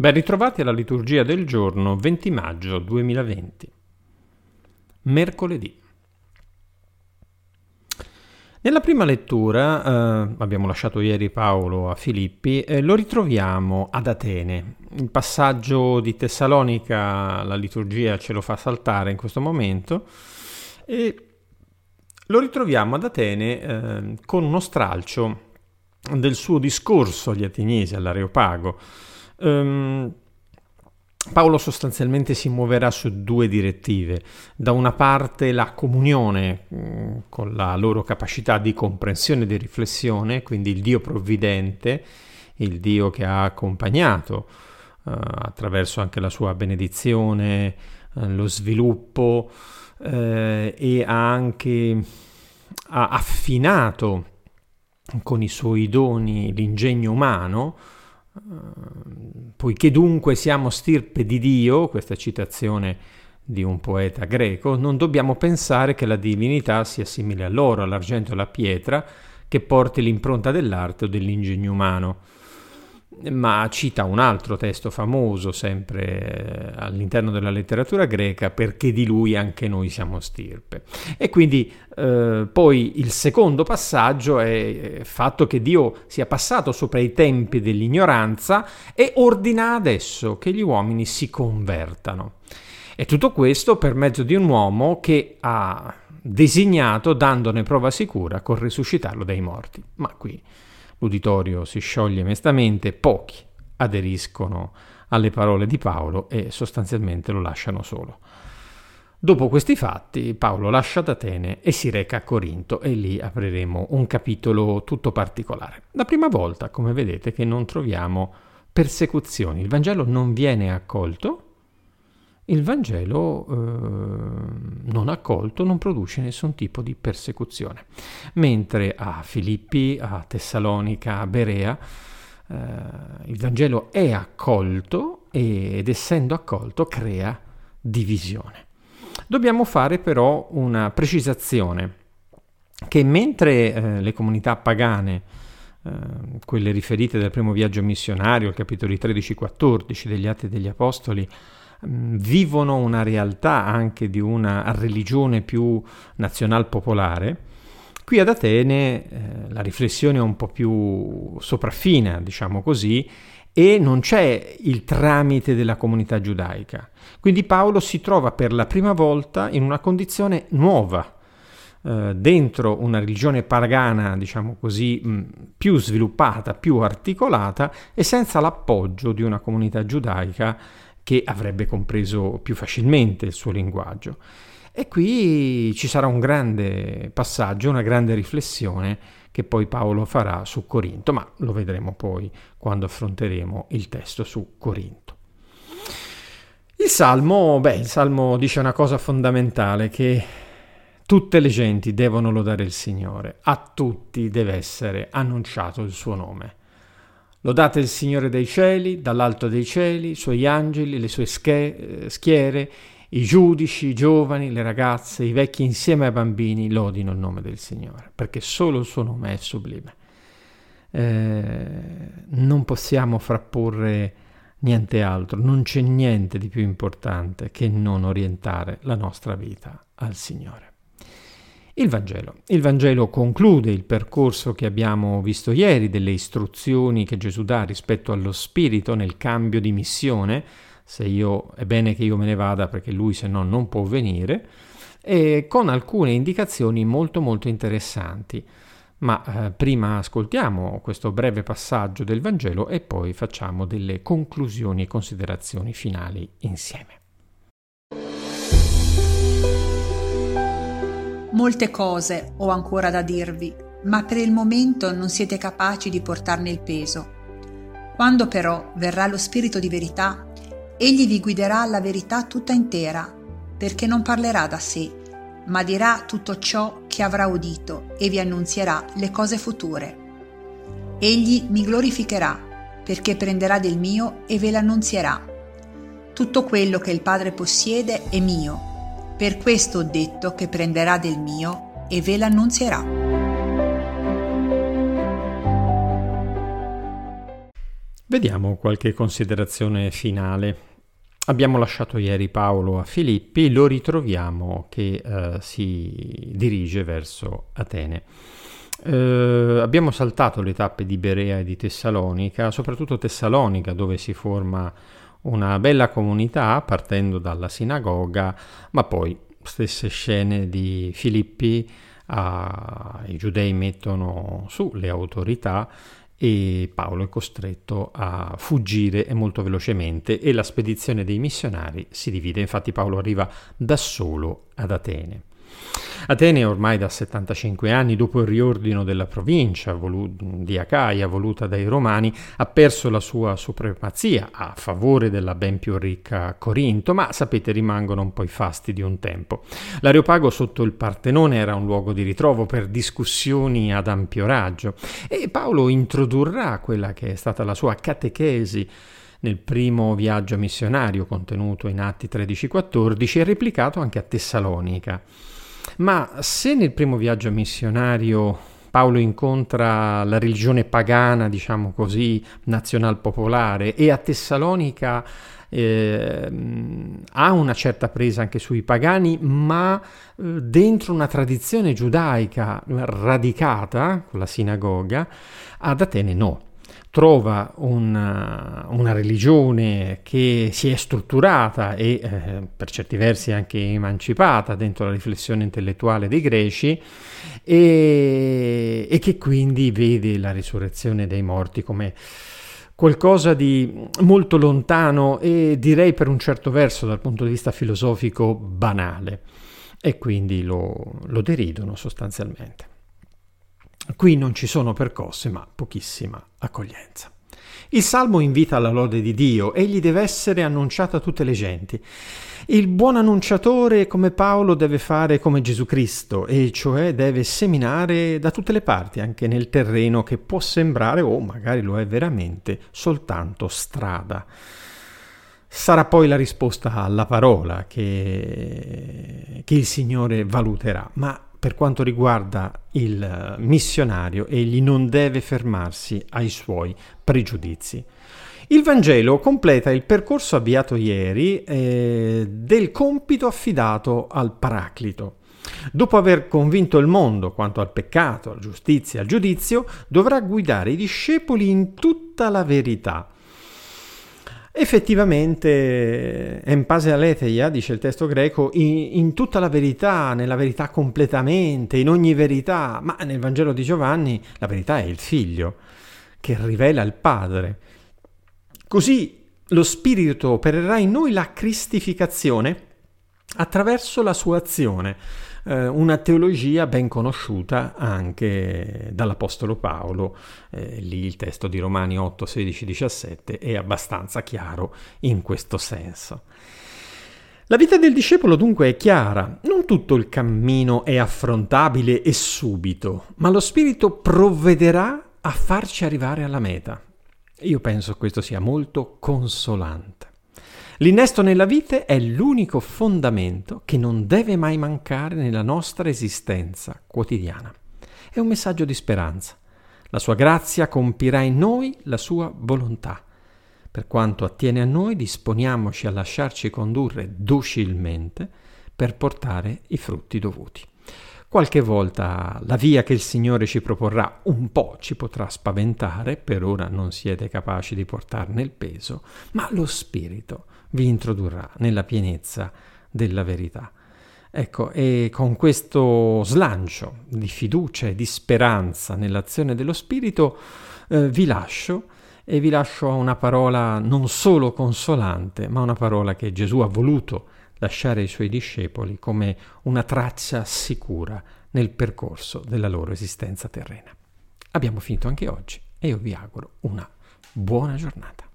Ben ritrovati alla liturgia del giorno 20 maggio 2020. Mercoledì. Nella prima lettura, eh, abbiamo lasciato ieri Paolo a Filippi, eh, lo ritroviamo ad Atene. Il passaggio di Tessalonica, la liturgia ce lo fa saltare in questo momento, e lo ritroviamo ad Atene eh, con uno stralcio del suo discorso agli ateniesi, all'Areopago Um, Paolo sostanzialmente si muoverà su due direttive. Da una parte la comunione mm, con la loro capacità di comprensione e di riflessione, quindi il Dio provvidente, il Dio che ha accompagnato uh, attraverso anche la sua benedizione, uh, lo sviluppo uh, e ha anche ha affinato con i suoi doni l'ingegno umano poiché dunque siamo stirpe di Dio, questa citazione di un poeta greco, non dobbiamo pensare che la divinità sia simile all'oro, all'argento e alla pietra, che porti l'impronta dell'arte o dell'ingegno umano ma cita un altro testo famoso sempre eh, all'interno della letteratura greca perché di lui anche noi siamo stirpe. E quindi eh, poi il secondo passaggio è il fatto che Dio sia passato sopra i tempi dell'ignoranza e ordina adesso che gli uomini si convertano. E tutto questo per mezzo di un uomo che ha designato dandone prova sicura col risuscitarlo dai morti. Ma qui L'uditorio si scioglie mestamente, pochi aderiscono alle parole di Paolo e sostanzialmente lo lasciano solo. Dopo questi fatti Paolo lascia Atene e si reca a Corinto e lì apriremo un capitolo tutto particolare. La prima volta, come vedete, che non troviamo persecuzioni. Il Vangelo non viene accolto il Vangelo eh, non accolto non produce nessun tipo di persecuzione, mentre a Filippi, a Tessalonica, a Berea, eh, il Vangelo è accolto ed essendo accolto crea divisione. Dobbiamo fare però una precisazione che mentre eh, le comunità pagane, eh, quelle riferite dal primo viaggio missionario, capitoli 13-14 degli Atti degli Apostoli, vivono una realtà anche di una religione più nazional popolare. Qui ad Atene eh, la riflessione è un po' più sopraffina, diciamo così, e non c'è il tramite della comunità giudaica. Quindi Paolo si trova per la prima volta in una condizione nuova, eh, dentro una religione pagana, diciamo così, mh, più sviluppata, più articolata e senza l'appoggio di una comunità giudaica che avrebbe compreso più facilmente il suo linguaggio. E qui ci sarà un grande passaggio, una grande riflessione che poi Paolo farà su Corinto, ma lo vedremo poi quando affronteremo il testo su Corinto. Il Salmo, beh, il Salmo dice una cosa fondamentale che tutte le genti devono lodare il Signore, a tutti deve essere annunciato il suo nome. Lodate il Signore dei cieli, dall'alto dei cieli, i suoi angeli, le sue eh, schiere, i giudici, i giovani, le ragazze, i vecchi insieme ai bambini lodino il nome del Signore, perché solo il suo nome è sublime. Eh, non possiamo frapporre niente altro, non c'è niente di più importante che non orientare la nostra vita al Signore. Il Vangelo. Il Vangelo conclude il percorso che abbiamo visto ieri delle istruzioni che Gesù dà rispetto allo Spirito nel cambio di missione, se io è bene che io me ne vada perché lui se no non può venire, e con alcune indicazioni molto molto interessanti. Ma eh, prima ascoltiamo questo breve passaggio del Vangelo e poi facciamo delle conclusioni e considerazioni finali insieme. Molte cose ho ancora da dirvi, ma per il momento non siete capaci di portarne il peso. Quando però verrà lo Spirito di verità, egli vi guiderà alla verità tutta intera, perché non parlerà da sé, ma dirà tutto ciò che avrà udito e vi annunzierà le cose future. Egli mi glorificherà, perché prenderà del mio e ve l'annunzierà. Tutto quello che il Padre possiede è mio per questo ho detto che prenderà del mio e ve l'annunzierà. Vediamo qualche considerazione finale. Abbiamo lasciato ieri Paolo a Filippi, lo ritroviamo che eh, si dirige verso Atene. Eh, abbiamo saltato le tappe di Berea e di Tessalonica, soprattutto Tessalonica dove si forma una bella comunità partendo dalla sinagoga, ma poi stesse scene di Filippi, ah, i giudei mettono su le autorità e Paolo è costretto a fuggire e molto velocemente e la spedizione dei missionari si divide, infatti Paolo arriva da solo ad Atene. Atene ormai da 75 anni, dopo il riordino della provincia volu- di Acaia voluta dai Romani, ha perso la sua supremazia a favore della ben più ricca Corinto, ma sapete rimangono un po' i fasti di un tempo. L'Areopago sotto il Partenone era un luogo di ritrovo per discussioni ad ampio raggio e Paolo introdurrà quella che è stata la sua catechesi nel primo viaggio missionario contenuto in Atti 13-14 e replicato anche a Tessalonica. Ma se nel primo viaggio missionario Paolo incontra la religione pagana, diciamo così, nazional popolare, e a Tessalonica eh, ha una certa presa anche sui pagani, ma eh, dentro una tradizione giudaica radicata, con la sinagoga, ad Atene no trova una, una, religione che si è strutturata e eh, per certi versi anche emancipata dentro la riflessione intellettuale dei greci e, e che quindi vede la risurrezione dei morti come qualcosa di molto lontano e direi per un certo verso dal punto di vista filosofico banale e quindi lo, lo deridono sostanzialmente. Qui non ci sono percosse, ma pochissima accoglienza. Il salmo invita alla lode di Dio, egli deve essere annunciato a tutte le genti. Il buon annunciatore come Paolo deve fare come Gesù Cristo, e cioè deve seminare da tutte le parti, anche nel terreno che può sembrare, o magari lo è veramente, soltanto strada. Sarà poi la risposta alla parola che, che il Signore valuterà, ma per quanto riguarda il missionario, egli non deve fermarsi ai suoi pregiudizi. Il Vangelo completa il percorso avviato ieri eh, del compito affidato al Paraclito. Dopo aver convinto il mondo quanto al peccato, alla giustizia e al giudizio, dovrà guidare i discepoli in tutta la verità Effettivamente, empase aletheia, dice il testo greco, in, in, tutta la verità, nella verità completamente, in ogni verità, ma nel Vangelo di Giovanni la verità è il figlio che rivela il Padre. Così lo Spirito opererà in noi la cristificazione attraverso la sua azione eh, una teologia ben conosciuta anche dall'Apostolo Paolo. Eh, lì il testo di Romani 8, 16, 17 è abbastanza chiaro in questo senso. La vita del discepolo dunque è chiara, non tutto il cammino è affrontabile e subito, ma lo Spirito provvederà a farci arrivare alla meta. Io penso questo sia molto consolante. L'innesto nella vite è l'unico fondamento che non deve mai mancare nella nostra esistenza quotidiana. È un messaggio di speranza. La sua grazia compirà in noi la sua volontà. Per quanto attiene a noi, disponiamoci a lasciarci condurre docilmente per portare i frutti dovuti. Qualche volta la via che il Signore ci proporrà un po' ci potrà spaventare, per ora non siete capaci di portarne il peso, ma lo Spirito vi introdurrà nella pienezza della verità. Ecco, e con questo slancio di fiducia e di speranza nell'azione dello Spirito eh, vi lascio e vi lascio una parola non solo consolante, ma una parola che Gesù ha voluto lasciare ai suoi discepoli come una traccia sicura nel percorso della loro esistenza terrena. Abbiamo finito anche oggi e io vi auguro una buona giornata.